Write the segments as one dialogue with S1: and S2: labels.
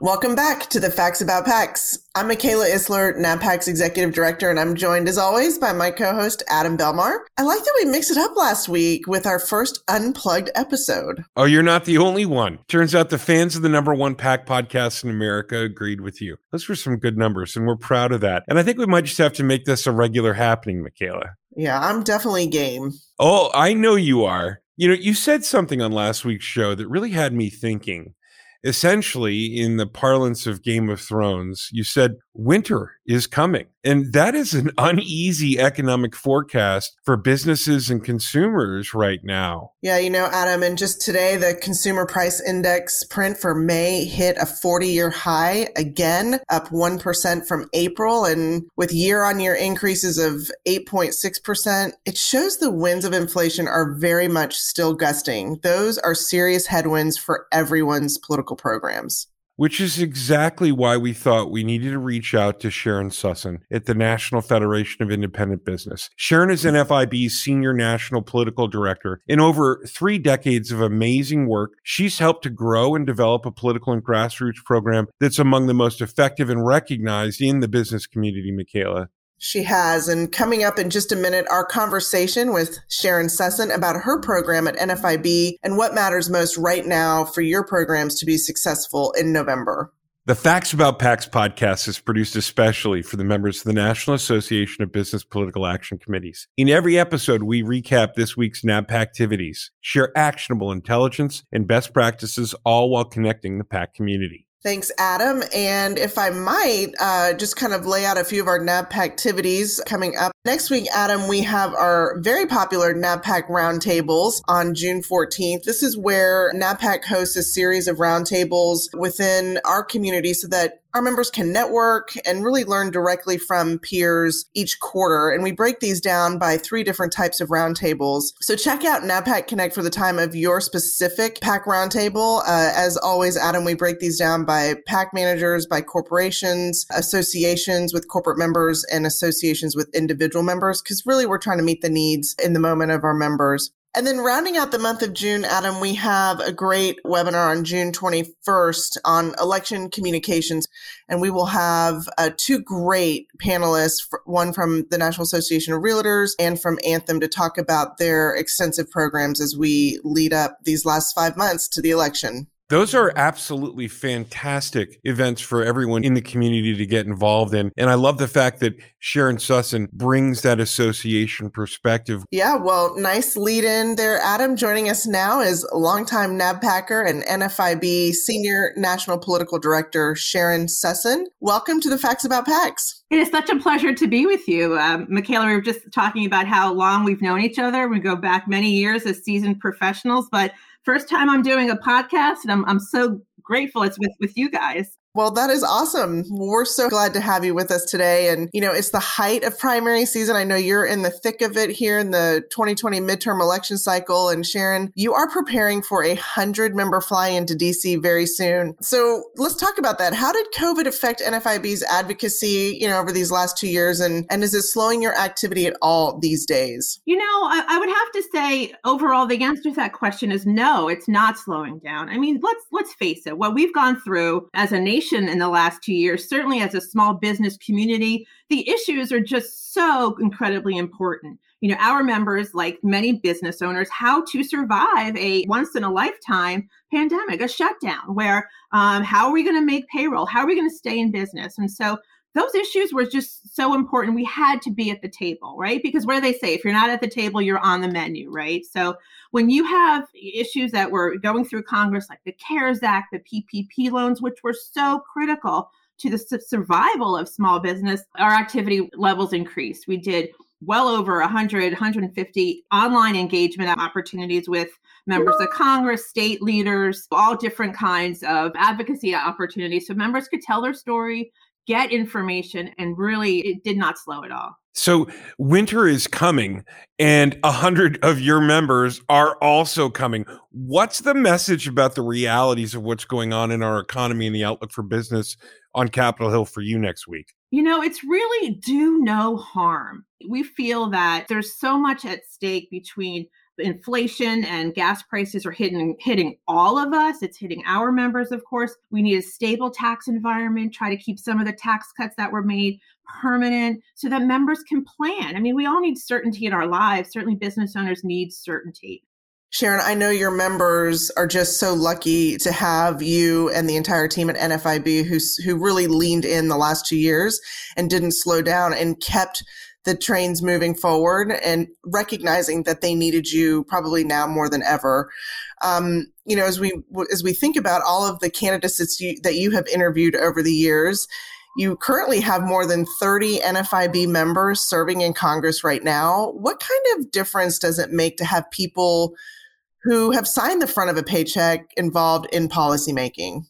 S1: Welcome back to the Facts About PACs. I'm Michaela Isler, NABPAC's Executive Director, and I'm joined as always by my co-host Adam Belmar. I like that we mixed it up last week with our first unplugged episode.
S2: Oh, you're not the only one. Turns out the fans of the number one PAC podcast in America agreed with you. Those were some good numbers, and we're proud of that. And I think we might just have to make this a regular happening, Michaela.
S1: Yeah, I'm definitely game.
S2: Oh, I know you are. You know, you said something on last week's show that really had me thinking essentially, in the parlance of Game of Thrones, you said winter is coming. And that is an uneasy economic forecast for businesses and consumers right now.
S1: Yeah, you know, Adam, and just today, the consumer price index print for May hit a 40 year high again, up 1% from April. And with year on year increases of 8.6%, it shows the winds of inflation are very much still gusting. Those are serious headwinds for everyone's political programs
S2: which is exactly why we thought we needed to reach out to Sharon Sussin at the National Federation of Independent Business. Sharon is NFIB's senior national political director. In over three decades of amazing work, she's helped to grow and develop a political and grassroots program that's among the most effective and recognized in the business community, Michaela.
S1: She has. And coming up in just a minute, our conversation with Sharon Sussin about her program at NFIB and what matters most right now for your programs to be successful in November.
S2: The Facts About PACs podcast is produced especially for the members of the National Association of Business Political Action Committees. In every episode, we recap this week's NABPAC activities, share actionable intelligence and best practices, all while connecting the PAC community.
S1: Thanks, Adam. And if I might uh, just kind of lay out a few of our NABPAC activities coming up. Next week, Adam, we have our very popular NABPAC roundtables on June 14th. This is where NABPAC hosts a series of roundtables within our community so that our members can network and really learn directly from peers each quarter. And we break these down by three different types of roundtables. So check out NABPAC Connect for the time of your specific PAC roundtable. Uh, as always, Adam, we break these down by PAC managers, by corporations, associations with corporate members, and associations with individual members, because really we're trying to meet the needs in the moment of our members. And then rounding out the month of June, Adam, we have a great webinar on June 21st on election communications. And we will have uh, two great panelists, one from the National Association of Realtors and from Anthem to talk about their extensive programs as we lead up these last five months to the election.
S2: Those are absolutely fantastic events for everyone in the community to get involved in. And I love the fact that Sharon Sussin brings that association perspective.
S1: Yeah, well, nice lead in there, Adam. Joining us now is longtime NABPACer and NFIB Senior National Political Director Sharon Sussin. Welcome to the Facts About PACs.
S3: It is such a pleasure to be with you. Um, Michaela, we were just talking about how long we've known each other. We go back many years as seasoned professionals, but first time I'm doing a podcast, and I'm, I'm so grateful it's with, with you guys.
S1: Well, that is awesome. We're so glad to have you with us today. And, you know, it's the height of primary season. I know you're in the thick of it here in the 2020 midterm election cycle. And Sharon, you are preparing for a hundred member fly into DC very soon. So let's talk about that. How did COVID affect NFIB's advocacy, you know, over these last two years? And, and is it slowing your activity at all these days?
S3: You know, I, I would have to say overall, the answer to that question is no, it's not slowing down. I mean, let's, let's face it, what we've gone through as a nation in the last two years, certainly as a small business community, the issues are just so incredibly important. You know, our members, like many business owners, how to survive a once in a lifetime pandemic, a shutdown, where um, how are we going to make payroll? How are we going to stay in business? And so those issues were just so important. We had to be at the table, right? Because do they say? If you're not at the table, you're on the menu, right? So when you have issues that were going through Congress, like the CARES Act, the PPP loans, which were so critical to the survival of small business, our activity levels increased. We did well over 100, 150 online engagement opportunities with members of Congress, state leaders, all different kinds of advocacy opportunities. So members could tell their story, get information, and really it did not slow at all.
S2: So winter is coming and a hundred of your members are also coming. What's the message about the realities of what's going on in our economy and the outlook for business on Capitol Hill for you next week?
S3: You know, it's really do no harm. We feel that there's so much at stake between inflation and gas prices are hitting hitting all of us. It's hitting our members of course. We need a stable tax environment try to keep some of the tax cuts that were made permanent so that members can plan. I mean we all need certainty in our lives. Certainly business owners need certainty.
S1: Sharon, I know your members are just so lucky to have you and the entire team at NFIB who, who really leaned in the last two years and didn't slow down and kept the trains moving forward and recognizing that they needed you probably now more than ever. Um, you know, as we as we think about all of the candidates that you, that you have interviewed over the years, you currently have more than 30 NFIB members serving in Congress right now. What kind of difference does it make to have people who have signed the front of a paycheck involved in policymaking?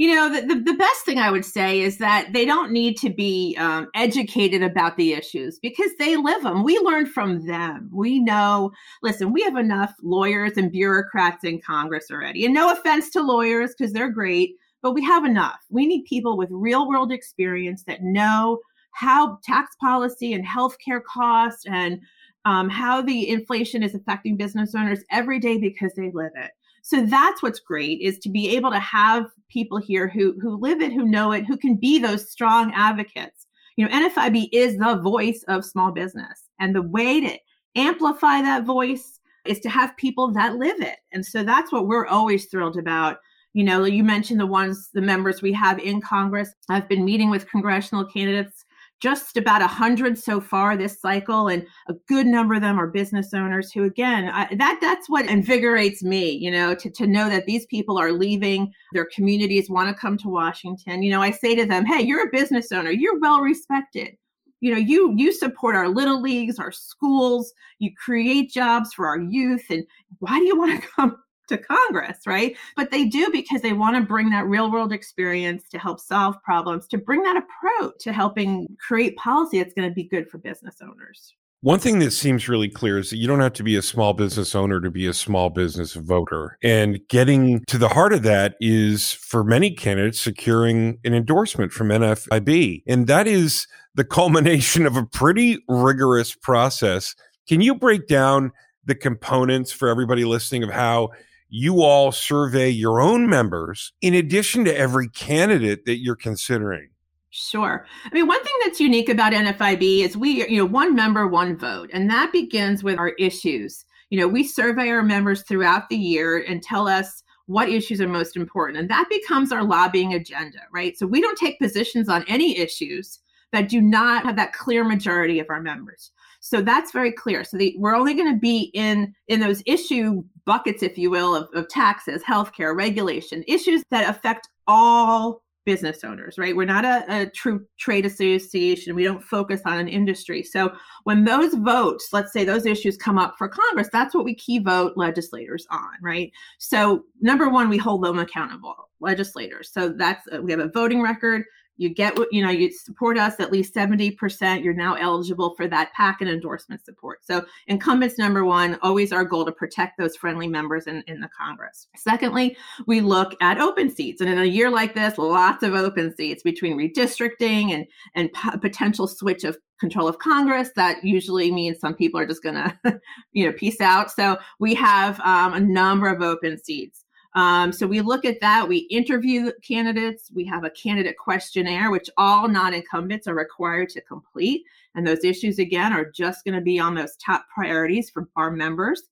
S3: You know the, the, the, best thing i would say is that they don't need to be um, educated about the issues because they live them we learn from them. We know listen we have enough lawyers and bureaucrats in congress already. And no offense to lawyers because they're great but we have enough. We need people with real world experience that know how tax policy and healthcare costs and um, how the inflation is affecting business owners every day because they live it so that's what's great is to be able to have people here who who live it, who know it, who can be those strong advocates. You know, NFIB is the voice of small business. And the way to amplify that voice is to have people that live it. And so that's what we're always thrilled about. You know, you mentioned the ones, the members we have in Congress. I've been meeting with congressional candidates just about a hundred so far this cycle, and a good number of them are business owners who, again, I, that that's what invigorates me. You know, to to know that these people are leaving their communities, want to come to Washington. You know, I say to them, "Hey, you're a business owner. You're well respected." you know you you support our little leagues our schools you create jobs for our youth and why do you want to come to Congress, right? But they do because they want to bring that real world experience to help solve problems, to bring that approach to helping create policy that's going to be good for business owners.
S2: One thing that seems really clear is that you don't have to be a small business owner to be a small business voter. And getting to the heart of that is for many candidates securing an endorsement from NFIB. And that is the culmination of a pretty rigorous process. Can you break down the components for everybody listening of how you all survey your own members in addition to every candidate that you're considering.
S3: Sure. I mean, one thing that's unique about NFIB is we, you know, one member, one vote, and that begins with our issues. You know, we survey our members throughout the year and tell us what issues are most important, and that becomes our lobbying agenda, right? So we don't take positions on any issues that do not have that clear majority of our members. So that's very clear. So the, we're only going to be in in those issue buckets, if you will, of, of taxes, healthcare, regulation, issues that affect all business owners, right? We're not a, a, true trade association. We don't focus on an industry. So when those votes, let's say those issues come up for Congress, that's what we key vote legislators on, right? So number one, we hold them accountable, legislators. So that's we have a voting record you get what you know you support us at least 70% you're now eligible for that pac and endorsement support. So incumbents number one always our goal to protect those friendly members in, in the congress. Secondly we look at open seats and in a year like this lots of open seats between redistricting and and p- potential switch of control of congress. That usually means some people are just gonna you know peace out. So we have um, a number of open seats um, so we look at that. We interview candidates. We have a candidate questionnaire, which all non incumbents are required to complete. And those issues, again, are just going to be on those top priorities for our members.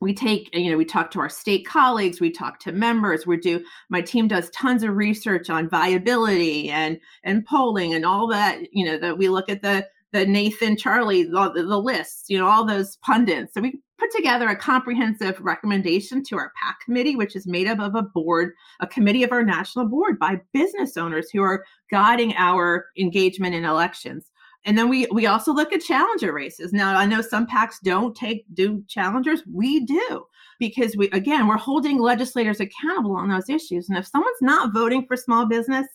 S3: We take, you know, we talk to our state colleagues, we talk to members. We do, my team does tons of research on viability and and polling and all that. You know, that we look at the the Nathan, Charlie, the, the lists, you know, all those pundits. So we put together a comprehensive recommendation to our PAC committee, which is made up of a board, a committee of our national board by business owners who are guiding our engagement in elections. And then we we also look at challenger races. Now I know some PACs don't take do challengers. We do because we again we're holding legislators accountable on those issues. And if someone's not voting for small business,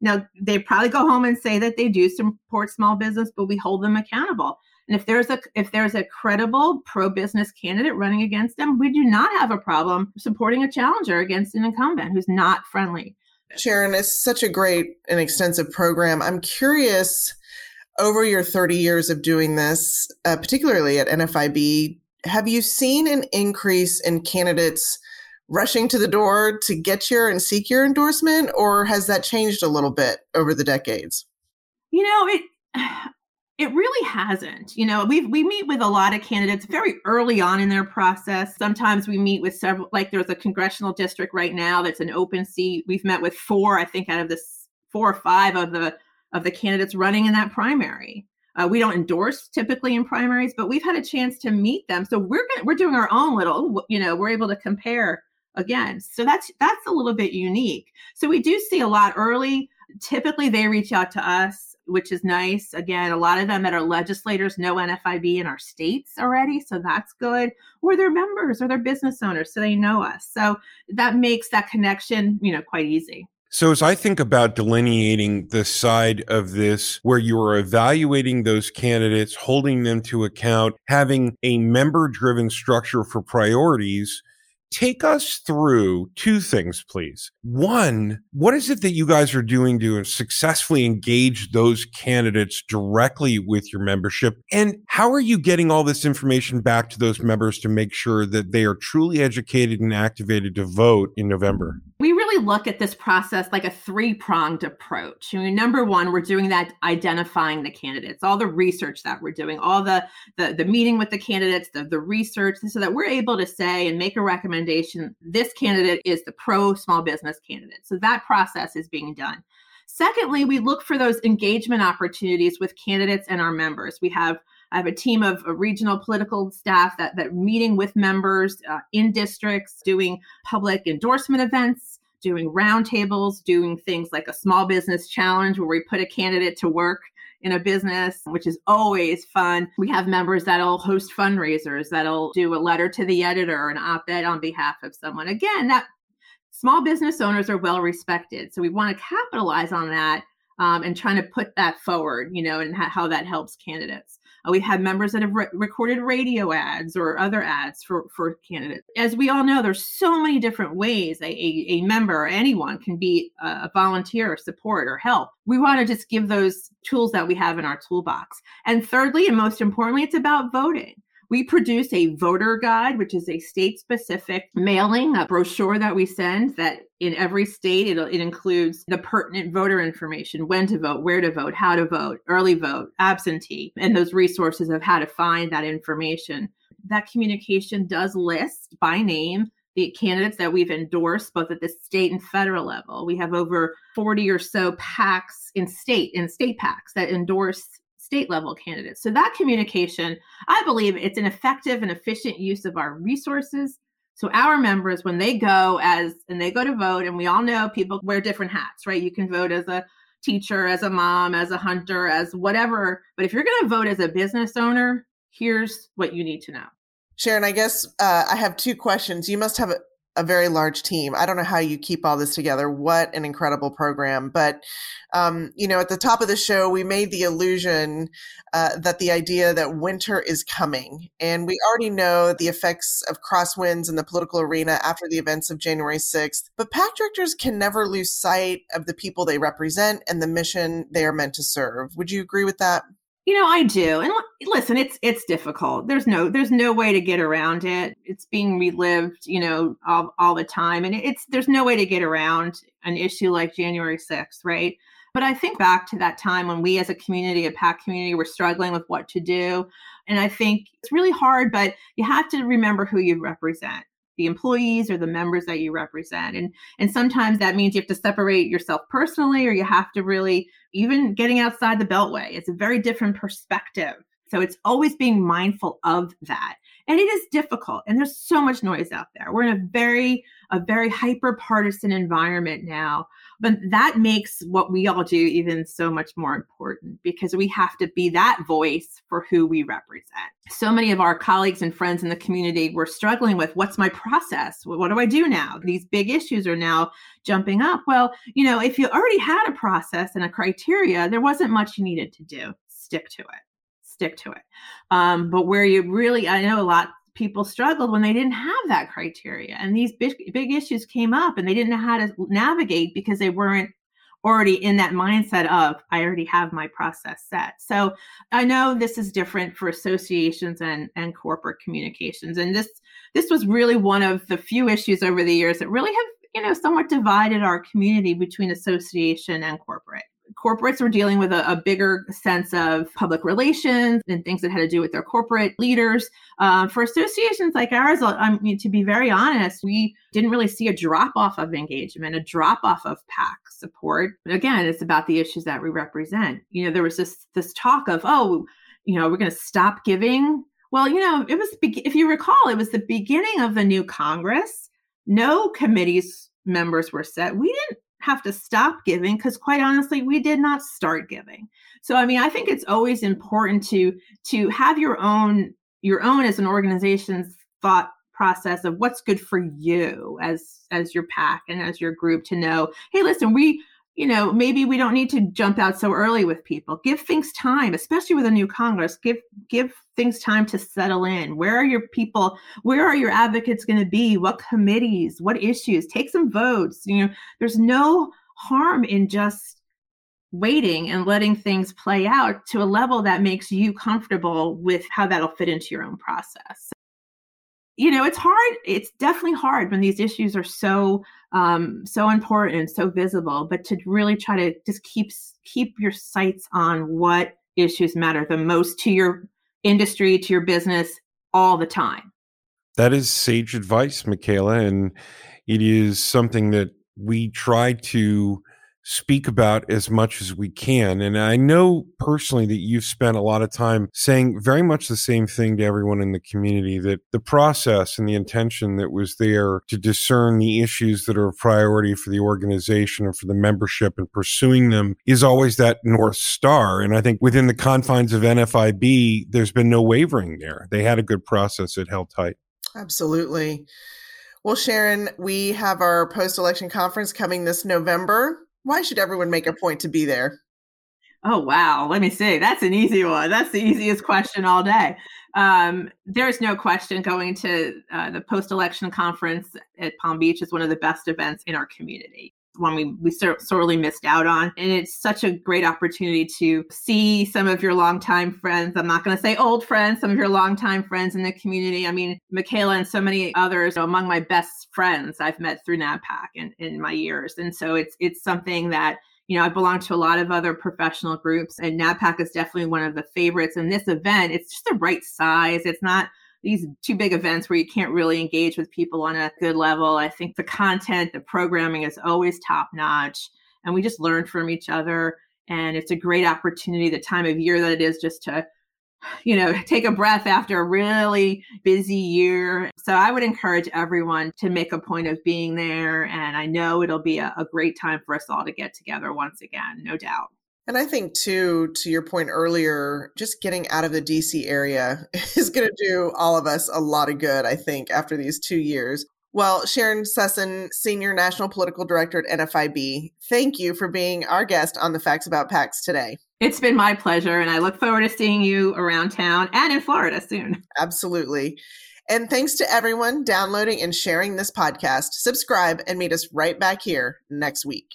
S3: now they probably go home and say that they do support small business, but we hold them accountable. And if there's a if there's a credible pro business candidate running against them, we do not have a problem supporting a challenger against an incumbent who's not friendly.
S1: Sharon, it's such a great and extensive program. I'm curious over your 30 years of doing this, uh, particularly at NFIB, have you seen an increase in candidates rushing to the door to get your and seek your endorsement, or has that changed a little bit over the decades?
S3: You know, it it really hasn't. You know, we we meet with a lot of candidates very early on in their process. Sometimes we meet with several like there's a congressional district right now that's an open seat. We've met with four, I think out of this four or five of the of the candidates running in that primary. Uh, we don't endorse typically in primaries, but we've had a chance to meet them. So we're gonna, we're doing our own little, you know, we're able to compare again. So that's that's a little bit unique. So we do see a lot early. Typically, they reach out to us, which is nice. Again, a lot of them that are legislators know NFIB in our states already, so that's good. Or they're members or they're business owners, so they know us. So that makes that connection, you know, quite easy.
S2: So, as I think about delineating the side of this where you are evaluating those candidates, holding them to account, having a member driven structure for priorities, take us through two things, please. One, what is it that you guys are doing to successfully engage those candidates directly with your membership? And how are you getting all this information back to those members to make sure that they are truly educated and activated to vote in November?
S3: We really look at this process like a three pronged approach. I mean, number one, we're doing that identifying the candidates, all the research that we're doing, all the, the, the meeting with the candidates, the, the research, so that we're able to say and make a recommendation recommendation this candidate is the pro small business candidate. So that process is being done. Secondly, we look for those engagement opportunities with candidates and our members. We have I have a team of regional political staff that that meeting with members uh, in districts, doing public endorsement events, doing roundtables, doing things like a small business challenge where we put a candidate to work in a business, which is always fun. We have members that'll host fundraisers, that'll do a letter to the editor, an op ed on behalf of someone. Again, that small business owners are well respected. So we want to capitalize on that um, and trying to put that forward, you know, and ha- how that helps candidates. Uh, we have members that have re- recorded radio ads or other ads for, for candidates. As we all know, there's so many different ways a, a, a member or anyone can be a, a volunteer or support or help. We want to just give those tools that we have in our toolbox. And thirdly, and most importantly, it's about voting. We produce a voter guide, which is a state specific mailing, a brochure that we send that in every state it, it includes the pertinent voter information when to vote, where to vote, how to vote, early vote, absentee, and those resources of how to find that information. That communication does list by name the candidates that we've endorsed both at the state and federal level. We have over 40 or so PACs in state in state PACs that endorse state level candidates. So that communication, I believe it's an effective and efficient use of our resources. So our members, when they go as and they go to vote, and we all know people wear different hats, right? You can vote as a teacher, as a mom, as a hunter, as whatever. But if you're going to vote as a business owner, here's what you need to know.
S1: Sharon, I guess uh, I have two questions. You must have a very large team. I don't know how you keep all this together. What an incredible program. But, um, you know, at the top of the show, we made the illusion uh, that the idea that winter is coming. And we already know the effects of crosswinds in the political arena after the events of January 6th. But PAC directors can never lose sight of the people they represent and the mission they are meant to serve. Would you agree with that?
S3: You know, I do. And listen, it's it's difficult. There's no there's no way to get around it. It's being relived, you know, all, all the time and it's there's no way to get around an issue like January 6th, right? But I think back to that time when we as a community, a PAC community, were struggling with what to do. And I think it's really hard, but you have to remember who you represent the employees or the members that you represent. And and sometimes that means you have to separate yourself personally or you have to really even getting outside the beltway it's a very different perspective. So it's always being mindful of that. And it is difficult and there's so much noise out there. We're in a very a very hyper partisan environment now but that makes what we all do even so much more important because we have to be that voice for who we represent. So many of our colleagues and friends in the community were struggling with what's my process? What do i do now? These big issues are now jumping up. Well you know if you already had a process and a criteria there wasn't much you needed to do. Stick to it. Stick to it. Um, but where you really, I know a lot people struggled when they didn't have that criteria, and these big big issues came up, and they didn't know how to navigate because they weren't already in that mindset of I already have my process set. So I know this is different for associations and, and corporate communications. And this this was really one of the few issues over the years that really have, you know, somewhat divided our community between association and corporate corporates were dealing with a, a, bigger sense of public relations and things that had to do with their corporate leaders. Uh, for associations like ours, I mean, to be very honest, we didn't really see a drop off of engagement, a drop off of PAC support. But again, it's about the issues that we represent. You know, there was this this talk of, oh, you know, we're going to stop giving. Well, you know, it was if you recall, it was the beginning of the new Congress. No committees members were set. We didn't have to stop giving because quite honestly we did not start giving. So i mean i think it's always important to to have your own your own as an organization's thought process of what's good for you as as your PAC and as your group to know hey listen we you know, maybe we don't need to jump out so early with people. Give things time, especially with a new Congress. Give give things time to settle in. Where are your people? Where are your advocates going to be? What committees? What issues? Take some votes. You know, there's no harm in just waiting and letting things play out to a level that makes you comfortable with how that'll fit into your own process you know it's hard it's definitely hard when these issues are so um, so important so visible but to really try to just keep keep your sights on what issues matter the most to your industry to your business all the time.
S2: That is sage advice michaela and it is something that we try to speak about as much as we can. And I know personally that you've spent a lot of time saying very much the same thing to everyone in the community that the process and the intention that was there to discern the issues that are a priority for the organization and for the membership and pursuing them is always that North Star. And I think within the confines of NFIB, there's been no wavering there. They had a good process, it held tight.
S1: Absolutely. Well, Sharon, we have our post election conference coming this November. Why should everyone make a point to be there?
S3: Oh, wow. Let me see. That's an easy one. That's the easiest question all day. Um, there's no question going to uh, the post election conference at Palm Beach is one of the best events in our community one we, we sorely missed out on. And it's such a great opportunity to see some of your longtime friends. I'm not going to say old friends, some of your longtime friends in the community. I mean, Michaela and so many others among my best friends I've met through NABPAC in, in my years. And so it's it's something that you know, I belong to a lot of other professional groups, and NABPAC is definitely one of the favorites. And this event, it's just the right size. It's not these two big events where you can't really engage with people on a good level. I think the content, the programming is always top notch, and we just learn from each other. And it's a great opportunity, the time of year that it is, just to you know, take a breath after a really busy year. So I would encourage everyone to make a point of being there. And I know it'll be a, a, great time for us all to get together once again, no doubt.
S1: And I think, too, to your point earlier, just getting out of the DC area is going to do all of us a lot of good, I think, after these two years. Well, Sharon Sussin, Senior National Political Director at NFIB, thank you for being our guest on the Facts About PACs today.
S3: It's been my pleasure, and I look forward to seeing you around town and in Florida soon.
S1: Absolutely. And thanks to everyone downloading and sharing this podcast. Subscribe and meet us right back here next week.